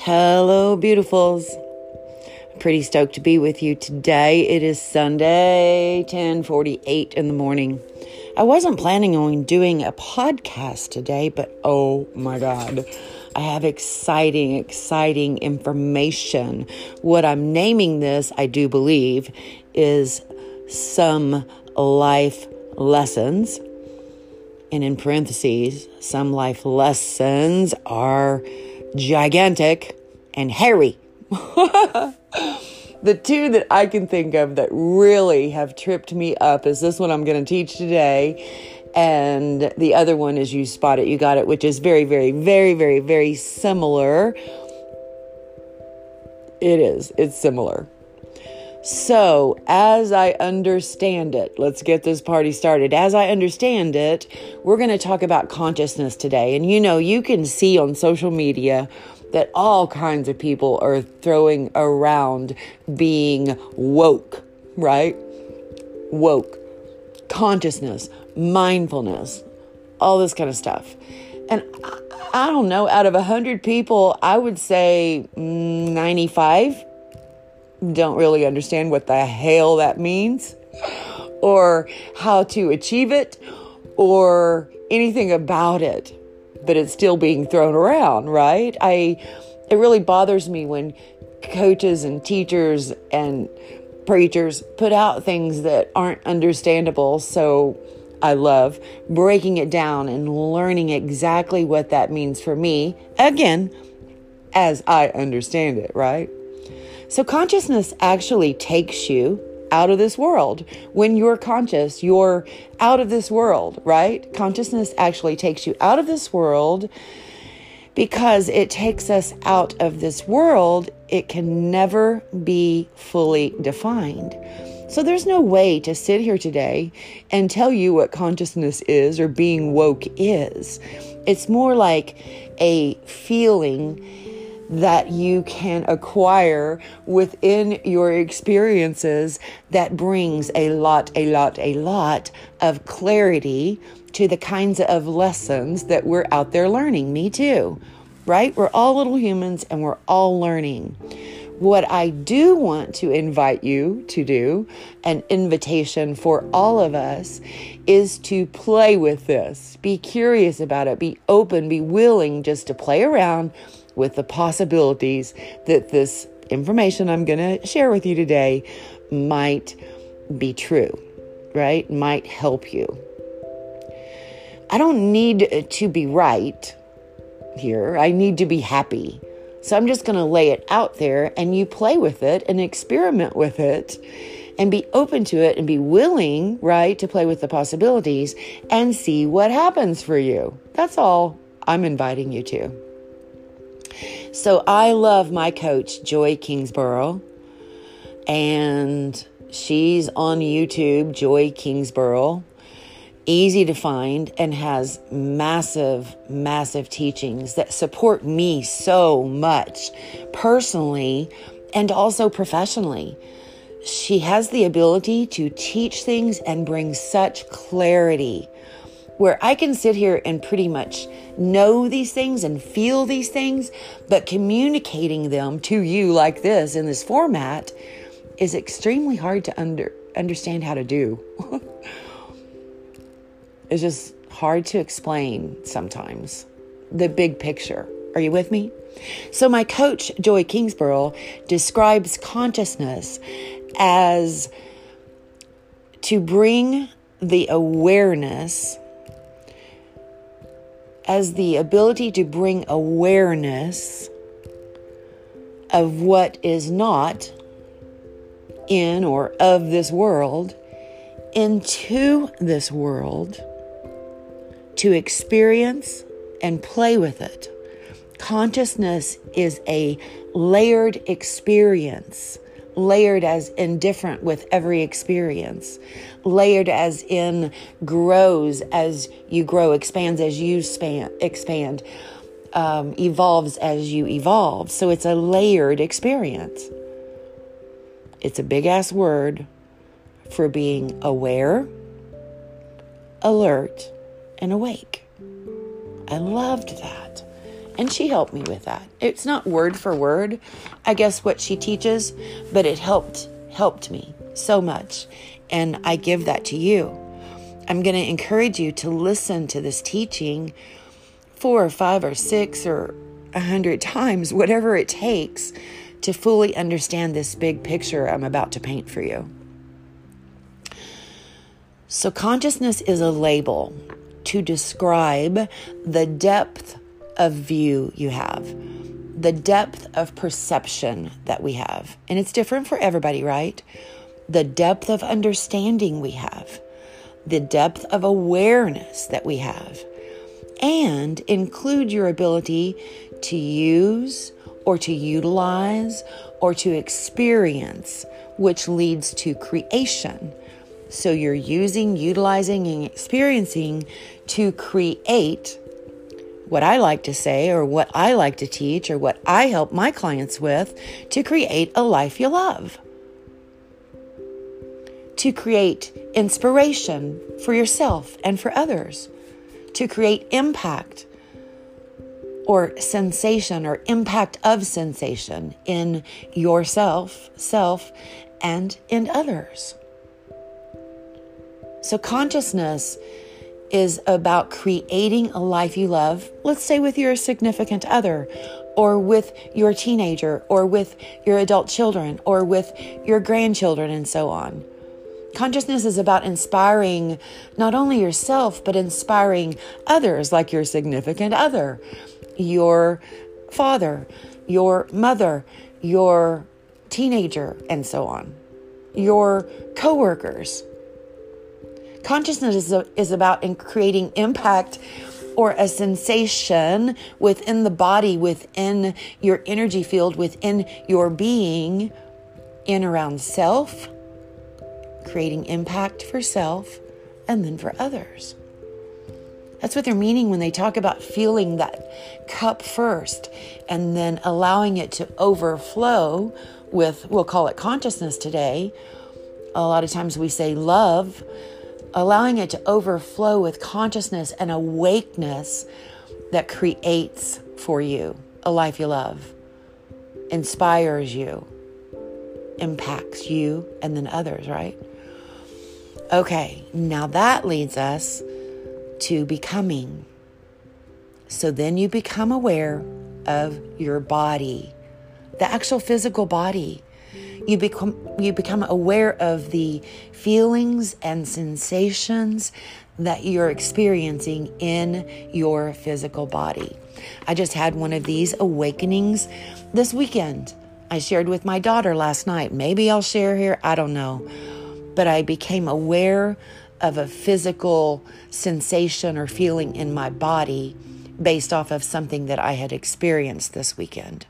Hello, beautifuls. Pretty stoked to be with you today. It is Sunday, 10:48 in the morning. I wasn't planning on doing a podcast today, but oh my god. I have exciting, exciting information. What I'm naming this, I do believe, is some life lessons. And in parentheses, some life lessons are gigantic, and hairy. the two that I can think of that really have tripped me up is this one I'm going to teach today. And the other one is You Spot It, You Got It, which is very, very, very, very, very similar. It is. It's similar. So, as I understand it, let's get this party started. As I understand it, we're going to talk about consciousness today. And you know, you can see on social media that all kinds of people are throwing around being woke, right? Woke, consciousness, mindfulness, all this kind of stuff. And I, don't know, out of 100 people, I would say 95 don't really understand what the hell that means or how to achieve it or anything about it, but it's still being thrown around, right? I it really bothers me when coaches and teachers and preachers put out things that aren't understandable. So I love breaking it down and learning exactly what that means for me. Again, as I understand it, right? So, consciousness actually takes you out of this world. When you're conscious, you're out of this world, right? Consciousness actually takes you out of this world because it takes us out of this world. It can never be fully defined. So there's no way to sit here today and tell you what consciousness is or being woke is. It's more like a feeling that you can acquire within your experiences that brings a lot, a lot, a lot of clarity to the kinds of lessons that we're out there learning. Me too, right? We're all little humans and we're all learning. What I do want to invite you to do, an invitation for all of us, is to play with this. Be curious about it. Be open. Be willing just to play around with the possibilities that this information I'm going to share with you today might be true, right? Might help you. I don't need to be right here. I need to be happy. So I'm just going to lay it out there and you play with it and experiment with it and be open to it and be willing, right, to play with the possibilities and see what happens for you. That's all I'm inviting you to. So I love my coach, Joy Kingsborough, and she's on YouTube, Joy Kingsborough. Easy to find and has massive, massive teachings that support me so much personally and also professionally. She has the ability to teach things and bring such clarity where I can sit here and pretty much know these things and feel these things, but communicating them to you like this in this format is extremely hard to under, understand how to do. it's just hard to explain sometimes. The big picture. Are you with me? So, my coach, Joy Kingsborough, describes consciousness as to bring the awareness as the ability to bring awareness of what is not in or of this world into this world to experience and play with it. Consciousness is a layered experience layered as indifferent with every experience, layered as in grows as you grow, expands as you span, expand, um, evolves as you evolve. So it's a layered experience. It's a big ass word, for being aware, alert, and awake. I loved that. And she helped me with that. It's not word for word, I guess what she teaches, but it helped helped me so much. And I give that to you. I'm going to encourage you to listen to this teaching four or five or six or a hundred times, whatever it takes to fully understand this big picture I'm about to paint for you. So, consciousness is a label to describe the depth of view you have, the depth of perception that we have. And it's different for everybody, right? The depth of understanding we have, the depth of awareness that we have, and include your ability to use or to utilize or to experience, which leads to creation. So you're using, utilizing, and experiencing to create what I like to say, or what I like to teach, or what I help my clients with to create a life you love. To create inspiration for yourself and for others. To create impact or sensation or impact of sensation in yourself, self, and in others. So, consciousness is about creating a life you love, let's say with your significant other, or with your teenager, or with your adult children, or with your grandchildren, and so on. Consciousness is about inspiring not only yourself, but inspiring others, like your significant other, your father, your mother, your teenager, and so on, your coworkers. Consciousness is, a, is about in creating impact or a sensation within the body, within your energy field, within your being, in around self, creating impact for self and then for others. That's what they're meaning when they talk about feeling that cup first and then allowing it to overflow with, we'll call it consciousness today. A lot of times we say love, allowing it to overflow with consciousness and awakeness that creates for you a life you love, inspires you, impacts you and then others, right? Okay, now that leads us to becoming. So then you become aware of your body, the actual physical body. You become you become aware of the feelings and sensations that you're experiencing in your physical body. I just had one of these awakenings this weekend. I shared with my daughter last night. Maybe I'll share here, I don't know. But I became aware of a physical sensation or feeling in my body based off of something that I had experienced this weekend.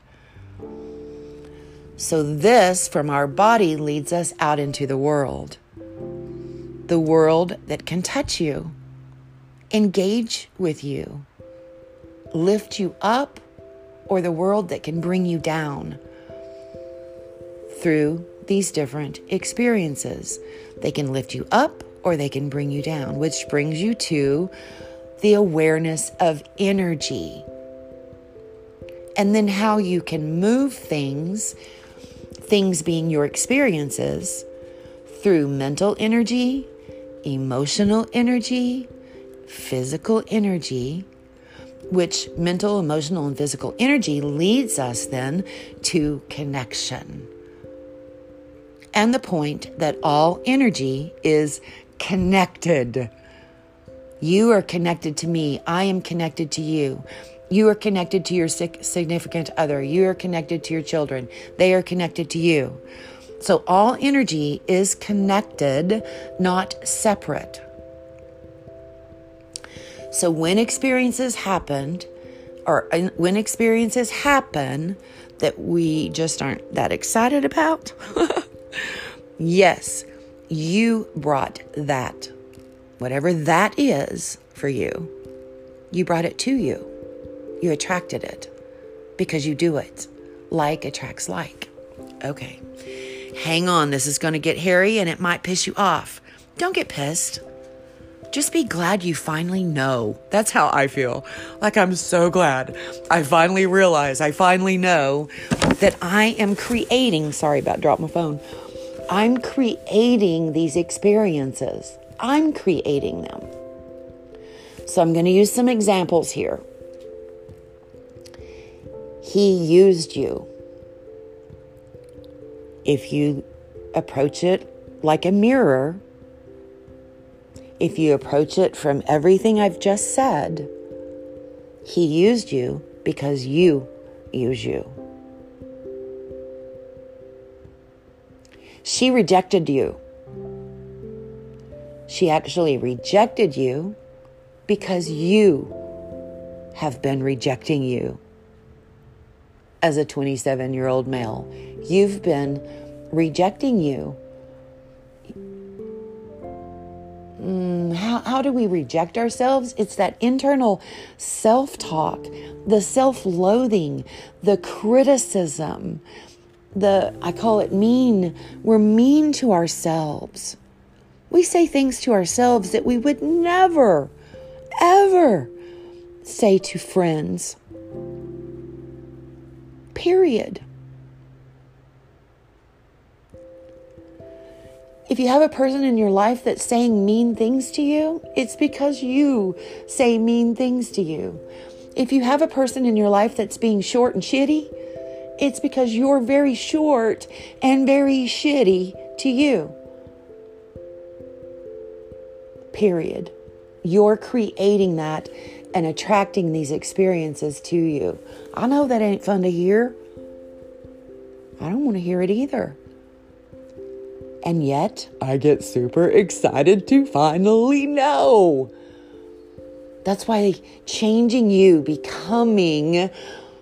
So, this from our body leads us out into the world. The world that can touch you, engage with you, lift you up, or the world that can bring you down through these different experiences. They can lift you up or they can bring you down, which brings you to the awareness of energy. And then how you can move things, things being your experiences, through mental energy, emotional energy, physical energy, which mental, emotional, and physical energy leads us then to connection. And the point that all energy is connected. You are connected to me. I am connected to you. You are connected to your significant other. You are connected to your children. They are connected to you. So all energy is connected, not separate. So when experiences happened, or when experiences happen that we just aren't that excited about, yes, you brought that. Whatever that is for you, you brought it to you. You attracted it because you do it. Like attracts like. Okay. hang on, this is going to get hairy and it might piss you off. Don't get pissed. Just be glad you finally know. That's how I feel. Like I'm so glad I finally realize, I finally know that I am creating, sorry about drop my phone. I'm creating these experiences. I'm creating them. So I'm going to use some examples here. He used you. If you approach it like a mirror, if you approach it from everything I've just said, He used you because you use you. She rejected you. She actually rejected you because you have been rejecting you as a 27 year old male. You've been rejecting you. Mm, how, how do we reject ourselves? It's that internal self talk, the self loathing, the criticism, the, I call it mean. We're mean to ourselves. We say things to ourselves that we would never, ever say to friends. Period. If you have a person in your life that's saying mean things to you, it's because you say mean things to you. If you have a person in your life that's being short and shitty, it's because you're very short and very shitty to you. Period. You're creating that and attracting these experiences to you. I know that ain't fun to hear. I don't want to hear it either. And yet, I get super excited to finally know. That's why changing you, becoming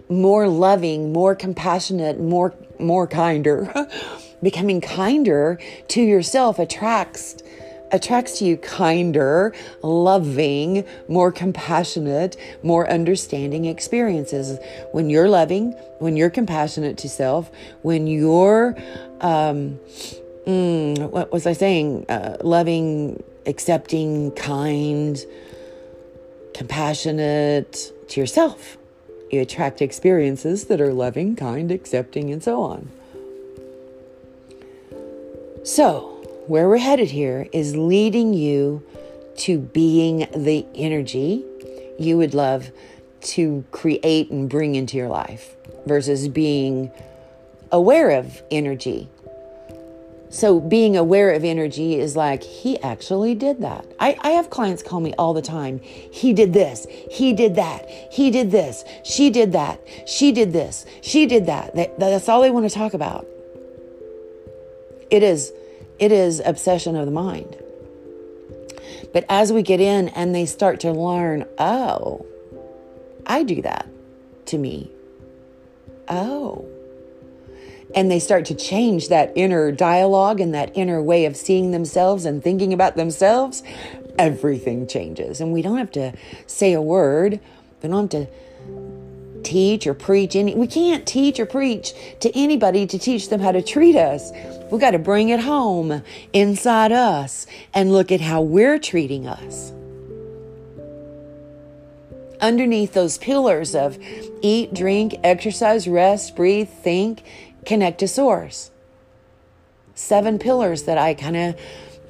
more loving, more compassionate, more more kinder, becoming kinder to yourself attracts attracts to you kinder, loving, more compassionate, more understanding experiences. When you're loving, when you're compassionate to self, when you're, um, mm, what was I saying? Uh, loving, accepting, kind, compassionate to yourself. You attract experiences that are loving, kind, accepting, and so on. So, where we're headed here is leading you to being the energy you would love to create and bring into your life versus being aware of energy. So, being aware of energy is like, he actually did that. I, I have clients call me all the time. He did this. He did that. He did this. She did that. She did this. She did that. that that's all they want to talk about. It is it is obsession of the mind. But as we get in and they start to learn, oh, I do that to me. Oh. And they start to change that inner dialogue and that inner way of seeing themselves and thinking about themselves, everything changes. And we don't have to say a word, we don't have to teach or preach any we can't teach or preach to anybody to teach them how to treat us. We got to bring it home inside us and look at how we're treating us. Underneath those pillars of eat drink exercise rest breathe think connect to source. Seven pillars that i kind of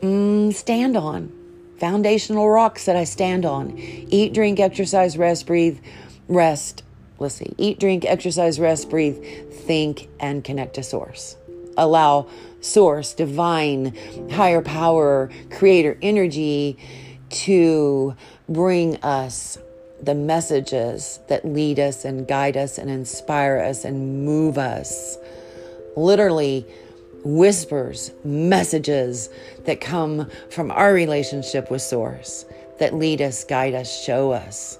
mm, stand on. Foundational rocks that i stand on. Eat drink exercise rest breathe rest Let's see. Eat, drink, exercise, rest, breathe, think, and connect to source. Allow source, divine, higher power, creator energy to bring us the messages that lead us and guide us and inspire us and move us. Literally, whispers, messages that come from our relationship with Source that lead us, guide us, show us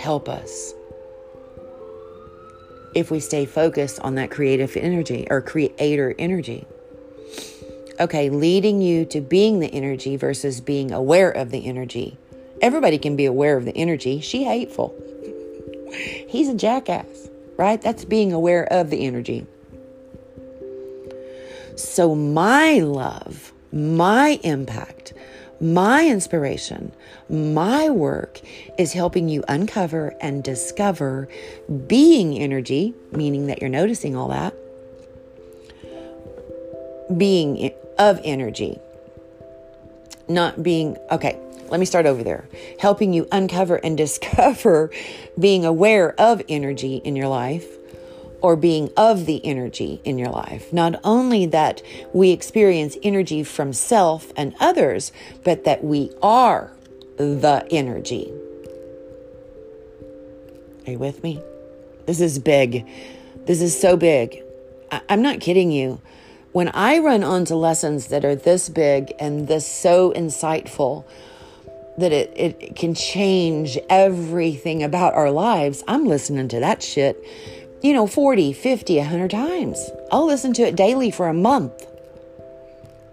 help us if we stay focused on that creative energy or creator energy. Okay, leading you to being the energy versus being aware of the energy. Everybody can be aware of the energy. She hateful. He's a jackass, right? That's being aware of the energy. So, my love, my impact, my inspiration, my work is helping you uncover and discover being energy, meaning that you're noticing all that, being of energy, not being, okay, let me start over there. Helping you uncover and discover being aware of energy in your life or being of the energy in your life. Not only that we experience energy from self and others, but that we are the energy. Are you with me? This is big. This is so big. I- am not kidding you. When I run onto lessons that are this big and this so insightful, that it, it can change everything about our lives, I'm listening to that shit, you know, 40, 50, 100 times. I'll listen to it daily for a month.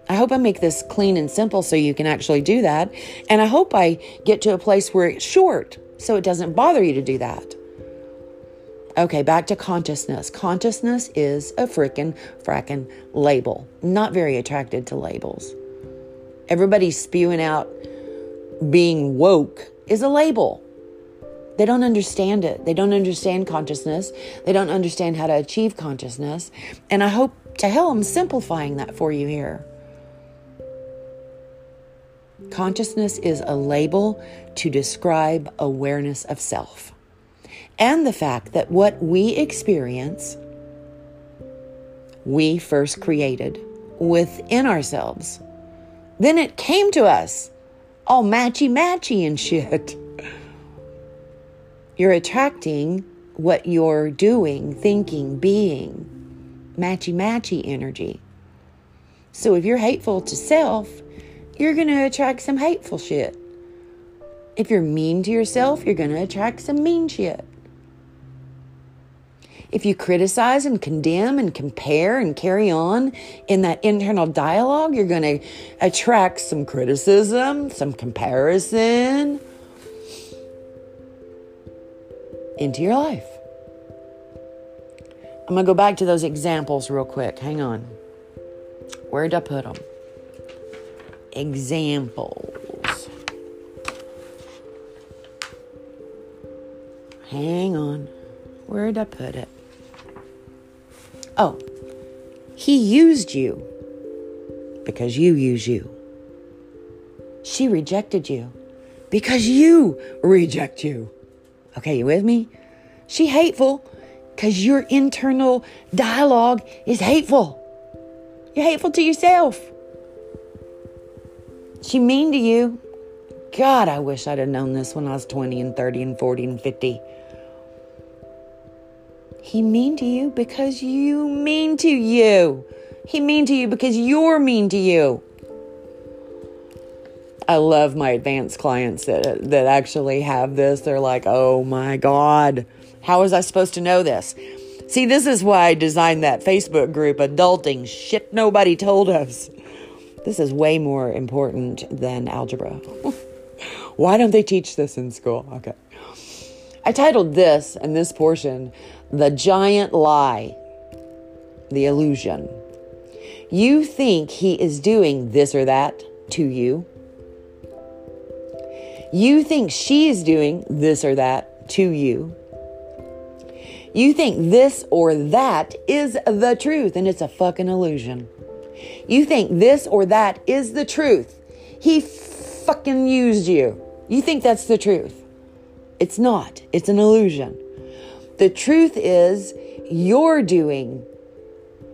I hope I make this clean and simple so you can actually do that. And I hope I get to a place where it's short so it doesn't bother you to do that. Okay, back to consciousness. Consciousness is a freaking fracking label. Not very attracted to labels. Everybody's spewing out being woke is a label. They don't understand it. They don't understand consciousness. They don't understand how to achieve consciousness. And I hope to hell I'm simplifying that for you here. Consciousness is a label to describe awareness of self and the fact that what we experience, we first created within ourselves. Then it came to us all matchy matchy and shit. You're attracting what you're doing, thinking, being. Matchy matchy energy. So if you're hateful to self, you're going to attract some hateful shit. If you're mean to yourself, you're going to attract some mean shit. If you criticize and condemn and compare and carry on in that internal dialogue, you're going to attract some criticism, some comparison into your life. I'm going to go back to those examples real quick. Hang on. Where'd I put them? Examples. Hang on. Where'd I put it? Oh, he used you because you use you. She rejected you because you reject you. Okay, you with me? She hateful because your internal dialogue is hateful. You're hateful to yourself. She mean to you. God, I wish I'd have known this when I was 20 and 30 and 40 and 50. He mean to you because you mean to you. He mean to you because you're mean to you. I love my advanced clients that that actually have this. They're like, "Oh my god, how was I supposed to know this?" See, this is why I designed that Facebook group, adulting shit nobody told us. This is way more important than algebra. why don't they teach this in school? Okay. I titled this and this portion the giant lie, the illusion. You think he is doing this or that to you. You think she is doing this or that to you. You think this or that is the truth, and it's a fucking illusion. You think this or that is the truth. He fucking used you. You think that's the truth. It's not, it's an illusion. The truth is, you're doing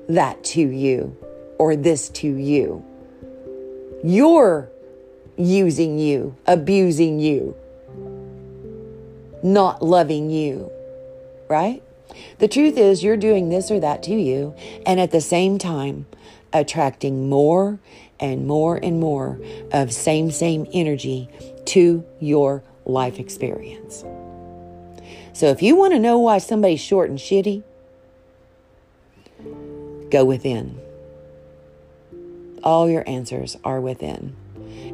that to you or this to you. You're using you, abusing you, not loving you, right? The truth is, you're doing this or that to you, and at the same time, attracting more and more and more of same, same energy to your life experience. So if you want to know why somebody's short and shitty, go within. All your answers are within.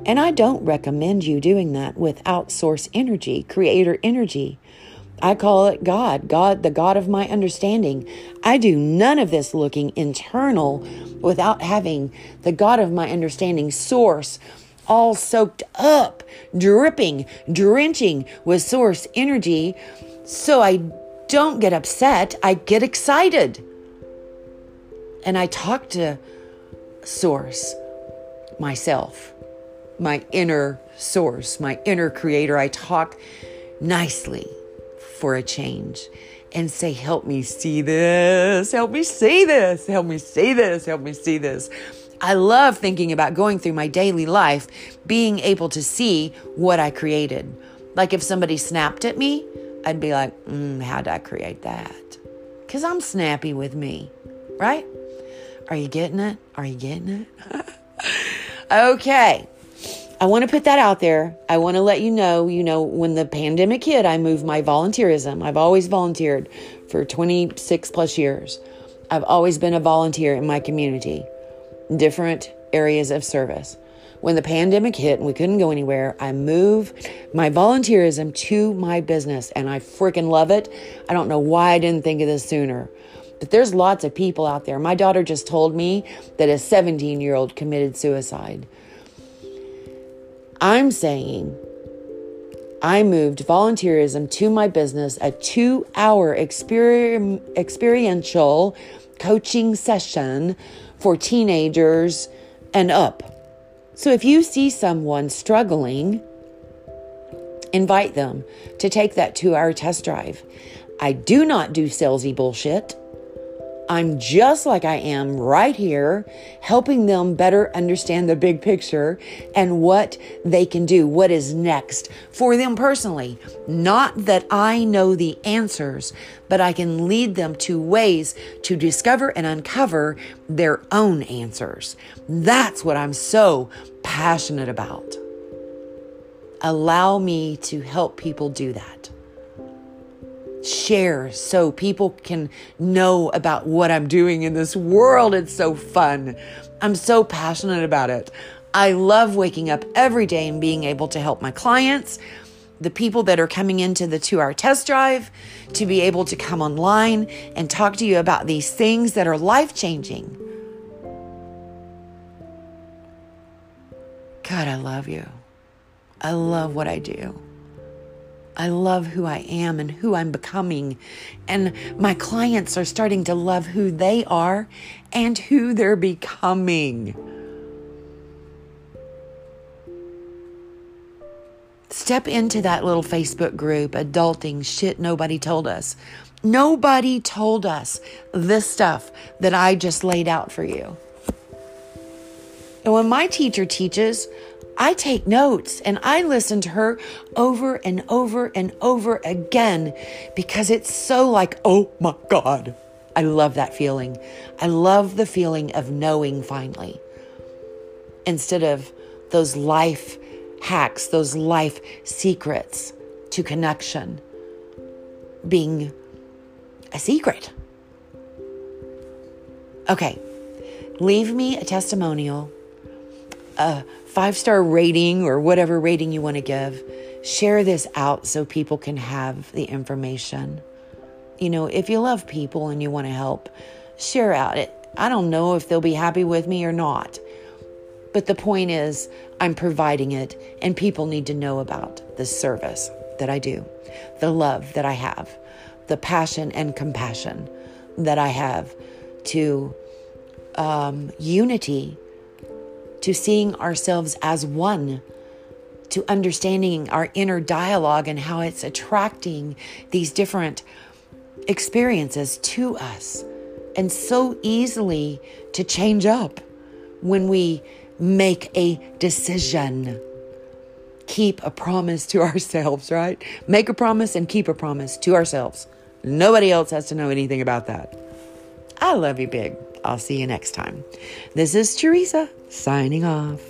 And I don't recommend you doing that with outsource energy, creator energy. I call it God, God, the God of my understanding. I do none of this looking internal without having the God of my understanding source all soaked up, dripping, drenching with source energy. So I don't get upset, I get excited. And I talk to source, myself, my inner source, my inner creator. I talk nicely for a change and say, Help me see this, help me see this, help me see this, help me see this. I love thinking about going through my daily life, being able to see what I created. Like if somebody snapped at me, I'd be like, mm, How'd I create that? Because I'm snappy with me, right? Are you getting it? Are you getting it? okay. I want to put that out there. I want to let you know, you know, when the pandemic hit, I moved my volunteerism. I've always volunteered for 26 plus years. I've always been a volunteer in my community, different areas of service. When the pandemic hit and we couldn't go anywhere, I moved my volunteerism to my business and I freaking love it. I don't know why I didn't think of this sooner. But there's lots of people out there. My daughter just told me that a 17 year old committed suicide. I'm saying I moved volunteerism to my business, a two hour exper- experiential coaching session for teenagers and up. So if you see someone struggling, invite them to take that two hour test drive. I do not do salesy bullshit. I'm just like I am right here, helping them better understand the big picture and what they can do, what is next for them personally. Not that I know the answers, but I can lead them to ways to discover and uncover their own answers. That's what I'm so passionate about. Allow me to help people do that share so people can know about what I'm doing in this world. It's so fun. I'm so passionate about it. I love waking up every day and being able to help my clients, the people that are coming into the two hour test drive, to be able to come online and talk to you about these things that are life changing. God, I love you. I love what I do. I love who I am and who I'm becoming. And my clients are starting to love who they are and who they're becoming. Step into that little Facebook group, adulting shit nobody told us. Nobody told us this stuff that I just laid out for you. And when my teacher teaches, I take notes and I listen to her over and over and over again because it's so like, oh my God. I love that feeling. I love the feeling of knowing finally instead of those life hacks, those life secrets to connection being a secret. Okay, leave me a testimonial a five star rating or whatever rating you want to give. Share this out so people can have the information. You know, if you love people and you want to help, share out it. I don't know if they'll be happy with me or not. But the point is, I'm providing it, and people need to know about the service that I do, the love that I have, the passion and compassion that I have to um, unity to seeing ourselves as one, to understanding our inner dialogue and how it's attracting these different experiences to us, and so easily to change up when we make a decision. Keep a promise to ourselves, right? Make a promise and keep a promise to ourselves. Nobody else has to know anything about that. I love you big. I'll see you next time. This is Teresa signing off.